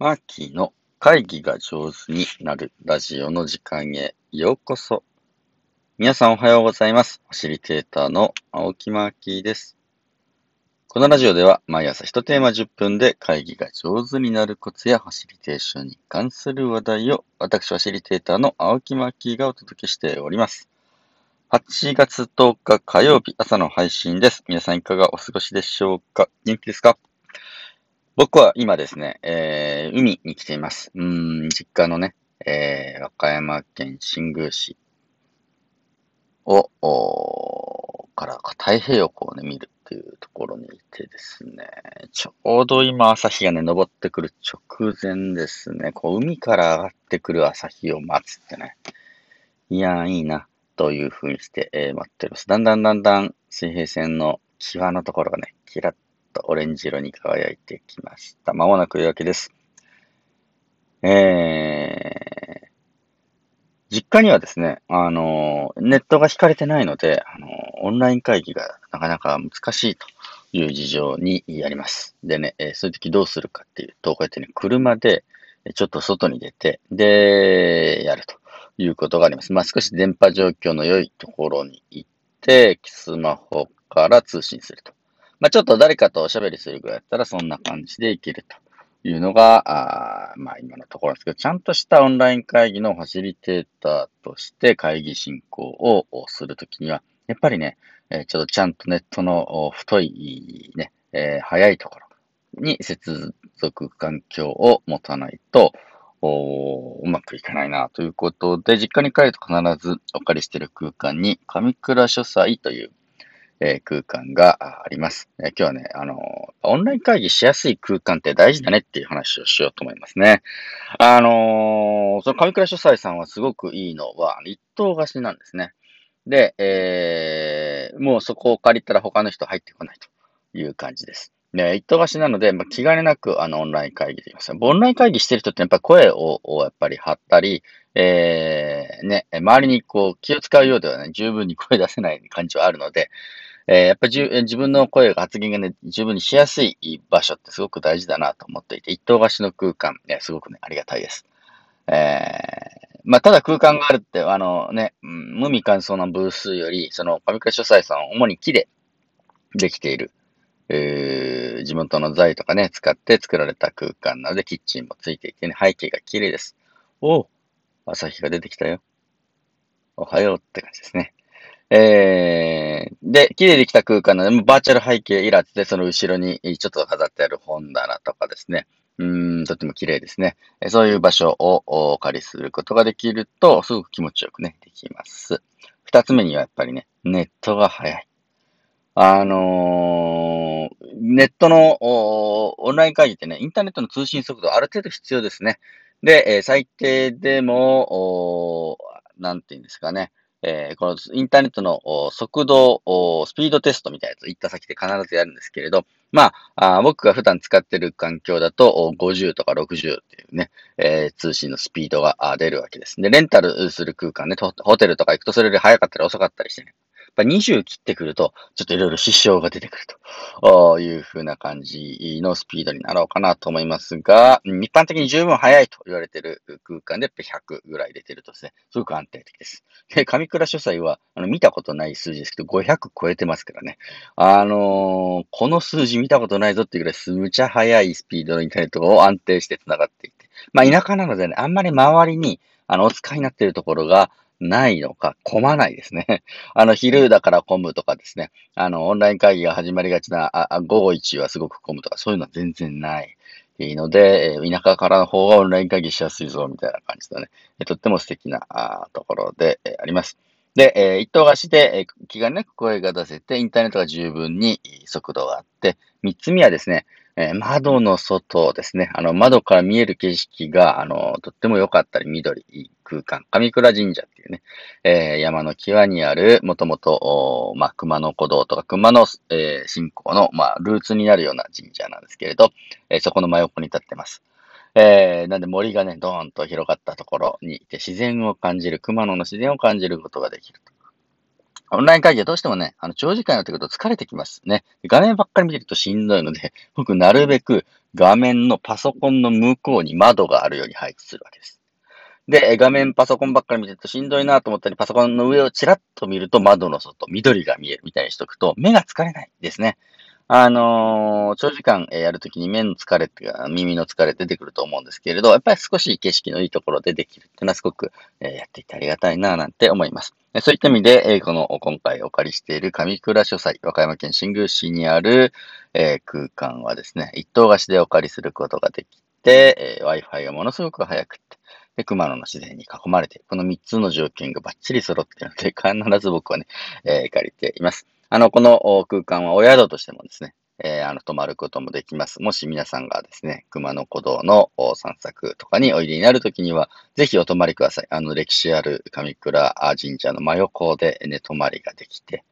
マーキーの会議が上手になるラジオの時間へようこそ。皆さんおはようございます。ファシリテーターの青木マーキーです。このラジオでは毎朝一テーマ10分で会議が上手になるコツやファシリテーションに関する話題を私ファシリテーターの青木マーキーがお届けしております。8月10日火曜日朝の配信です。皆さんいかがお過ごしでしょうか？元気ですか？僕は今ですね、えー、海に来ています。うん、実家のね、えー、和歌山県新宮市を、おから太平洋をね、見るっていうところにいてですね、ちょうど今朝日がね、昇ってくる直前ですね、こう海から上がってくる朝日を待つってね、いやーいいな、という風にして、えー待っております。だんだんだんだん水平線の際のところがね、キラッとオレンジ色に輝いてきました。まもなく夜明けです。えー、実家にはですね、あの、ネットが引かれてないので、あの、オンライン会議がなかなか難しいという事情にあります。でね、えーそういう時どうするかっていうと、こうやってね、車でちょっと外に出て、で、やるということがあります。まあ、少し電波状況の良いところに行って、スマホから通信すると。まあ、ちょっと誰かとおしゃべりするぐらいだったら、そんな感じでいけるというのが、あまあ、今のところですけど、ちゃんとしたオンライン会議のファシリテーターとして会議進行をするときには、やっぱりね、えーちょっとちゃんとネットの太い、ね、えー早いところに接続環境を持たないと、おうまくいかないなということで、実家に帰ると必ずお借りしている空間に、上倉書斎という、えー空間があります、えー今日はね、あのオンライン会議しやすい空間って大事だねっていう話をしようと思いますね。あのーその上倉書斎さんはすごくいいのは、一棟貸しなんですね。で、えーもうそこを借りたら他の人入ってこないという感じです。で、一棟貸しなので、まあ、気兼ねなくあのオンライン会議できます。オンライン会議してる人ってやっぱり声ををやっぱり張ったり、えー、ね、周りにこう気を使うようではね、十分に声出せない感じはあるので、えーやっぱりじ自分の声が発言がね、十分にしやすい場所ってすごく大事だなと思っていて、一棟貸しの空間、ね、すごくね、ありがたいです。えー、まあ、ただ空間があるって、あのね、うん無味乾燥なブースより、その、上倉書斎さんは主に木でできている、えー地元の材とかね、使って作られた空間なので、キッチンもついていてね、背景が綺麗です。おう朝日が出てきたよ。おはようって感じですね。えー、で、綺麗できた空間なので、バーチャル背景いらずで、その後ろにちょっと飾ってある本棚とかですね。うん、とても綺麗ですね。そういう場所をお借りすることができると、すごく気持ちよくね、できます。二つ目にはやっぱりね、ネットが早い。あのーネットのおオンライン会議ってね、インターネットの通信速度ある程度必要ですね。で、え最低でも、おなんていうんですかね、えーこのインターネットの速度、スピードテストみたいなやつ行った先で必ずやるんですけれど、まあ、あ僕が普段使ってる環境だと50とか60っていうね、えー通信のスピードが出るわけです。で、レンタルする空間ね、ホテルとか行くとそれより早かったり遅かったりしてね。やっぱ20切ってくると、ちょっといろいろ支障が出てくるという風な感じのスピードになろうかなと思いますが、一般的に十分速いと言われている空間でやっぱ100ぐらい出てるとですね、すごく安定的です。で、上倉書斎は、あの、見たことない数字ですけど、500超えてますからね。あのーこの数字見たことないぞっていうぐらい、むちゃ速いスピードのインターネットを安定して繋がっていて。まあ、田舎なのでね、あんまり周りに、あの、お使いになっているところがないのか、混まないですね。あの、昼だから混むとかですね。あの、オンライン会議が始まりがちな、あ午後1はすごく混むとか、そういうのは全然ない。いいので、えー田舎からの方がオンライン会議しやすいぞ、みたいな感じだね。えーとっても素敵なあところで、えーあります。で、えー一棟貸しで、えー気がね、声が出せて、インターネットが十分に速度があって、三つ目はですね、えー窓の外ですね。あの、窓から見える景色が、あの、とっても良かったり、緑、空間。上倉神社っていうね、えー山の際にある、もともと、まあ、熊野古道とか、熊野、えー信仰の、まあ、ルーツになるような神社なんですけれど、えーそこの真横に立ってます。えーなんで森がね、ドーンと広がったところにいて、自然を感じる、熊野の自然を感じることができると。オンライン会議はどうしてもね、あの、長時間やってくると疲れてきますね。画面ばっかり見てるとしんどいので、僕なるべく画面のパソコンの向こうに窓があるように配置するわけです。で、画面パソコンばっかり見てるとしんどいなと思ったり、パソコンの上をチラッと見ると窓の外、緑が見えるみたいにしとくと、目が疲れないですね。あのー、長時間やるときに目の疲れて、耳の疲れ出てくると思うんですけれど、やっぱり少し景色のいいところでできるっていうのはすごく、えやっていてありがたいななんて思います。そういった意味で、えこの今回お借りしている上倉書斎、和歌山県新宮市にある、え空間はですね、一棟貸しでお借りすることができて、え Wi-Fi がものすごく速くて、で、熊野の自然に囲まれて、この3つの条件がバッチリ揃っているので、必ず僕はね、えー、借りています。あの、この空間はお宿としてもですね、えー、あの、泊まることもできます。もし皆さんがですね、熊野古道の散策とかにおいでになるときには、ぜひお泊まりください。あの、歴史ある上倉神社の真横でね、泊まりができて、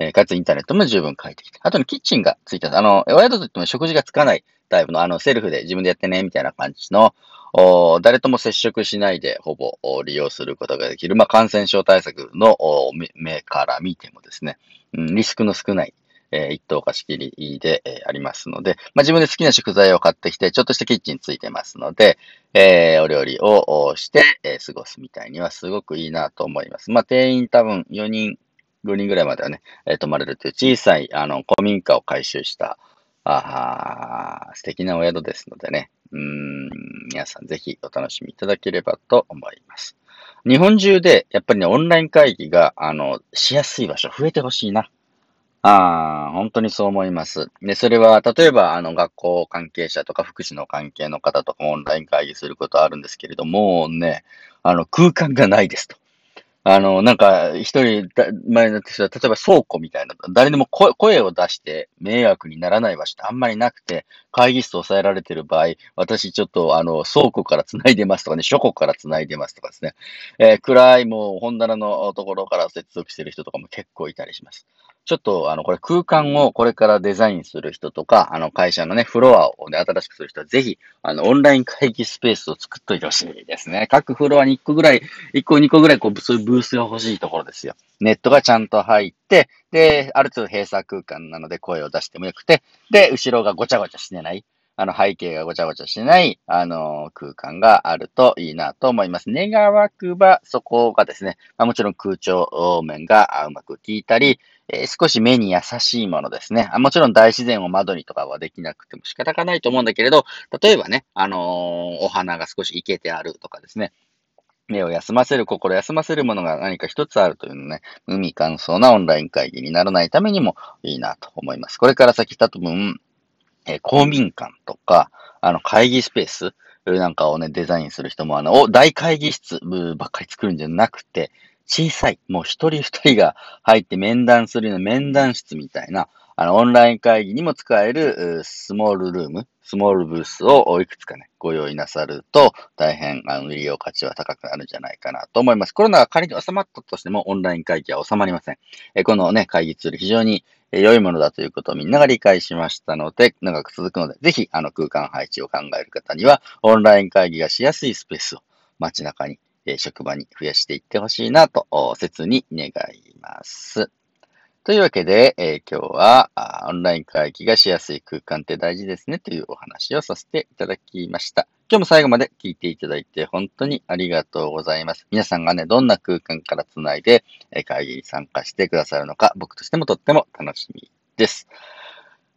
えー、かつインターネットも十分快適。あとにキッチンがついてますあの、お宿といっても食事がつかないタイプの、あの、セルフで自分でやってね、みたいな感じの、誰とも接触しないでほぼ利用することができる、まあ、感染症対策の目から見てもですね、うん、リスクの少ない、えー、一等貸し切りで、え、ありますので、まあ、自分で好きな食材を買ってきて、ちょっとしたキッチンついてますので、えー、お料理をして、え過ごすみたいにはすごくいいなと思います。まあ、定員多分4人、5人ぐらいまではね、え泊まれるという小さい、あの、古民家を改修した、あ素敵なお宿ですのでね、うん、皆さんぜひお楽しみいただければと思います。日本中で、やっぱりね、オンライン会議が、あの、しやすい場所増えてほしいな。ああ、本当にそう思います。で、それは、例えば、あの、学校関係者とか、福祉の関係の方とかオンライン会議することあるんですけれども、ね、あの、空間がないですと。あの、なんか、一人、前の人例えば倉庫みたいな、誰でも声を出して迷惑にならない場所ってあんまりなくて、会議室を抑えられてる場合、私ちょっと、あの、倉庫から繋いでますとかね、書庫から繋いでますとかですね、えー、暗いもう本棚のところから接続してる人とかも結構いたりします。ちょっと、あの、これ空間をこれからデザインする人とか、あの、会社のね、フロアをね、新しくする人は、ぜひ、あの、オンライン会議スペースを作っといてほしいですね。各フロアに1個ぐらい、1個2個ぐらい、こう、そういうブースが欲しいところですよ。ネットがちゃんと入って、で、ある程度閉鎖空間なので声を出してもよくて、で、後ろがごちゃごちゃしてない。あの、背景がごちゃごちゃしない、あの、空間があるといいなと思います。願わくば、そこがですね、まあ、もちろん空調面がうまく効いたり、えー、少し目に優しいものですねあ。もちろん大自然を窓にとかはできなくても仕方がないと思うんだけれど、例えばね、あのー、お花が少し生けてあるとかですね、目を休ませる、心休ませるものが何か一つあるというのね、海乾燥なオンライン会議にならないためにもいいなと思います。これから先多分、え、公民館とか、あの、会議スペースなんかをね、デザインする人も、あの、大会議室ばっかり作るんじゃなくて、小さい、もう一人二人が入って面談するような面談室みたいな、あの、オンライン会議にも使えるスモールルーム、スモールブースをいくつかね、ご用意なさると、大変、あの、利用価値は高くなるんじゃないかなと思います。コロナが仮に収まったとしても、オンライン会議は収まりません。えこのね、会議ツール非常に良いものだということをみんなが理解しましたので、長く続くので、ぜひ、あの、空間配置を考える方には、オンライン会議がしやすいスペースを街中に、え職場に増やしていってほしいなと、切に願います。というわけで、えー、今日はオンライン会議がしやすい空間って大事ですねというお話をさせていただきました。今日も最後まで聞いていただいて本当にありがとうございます。皆さんがね、どんな空間からつないで会議に参加してくださるのか、僕としてもとっても楽しみです。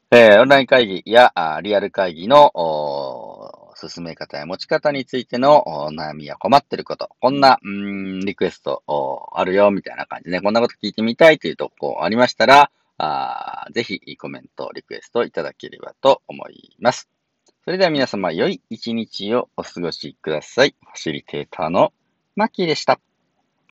えー、オンライン会議やリアル会議の進め方や持ち方についての悩みや困ってること、こんな、うん、リクエストあるよ、みたいな感じで、ね、こんなこと聞いてみたいというとこありましたら、あぜひコメント、リクエストいただければと思います。それでは皆様、良い一日をお過ごしください。ファシリテーターのマッキーでした。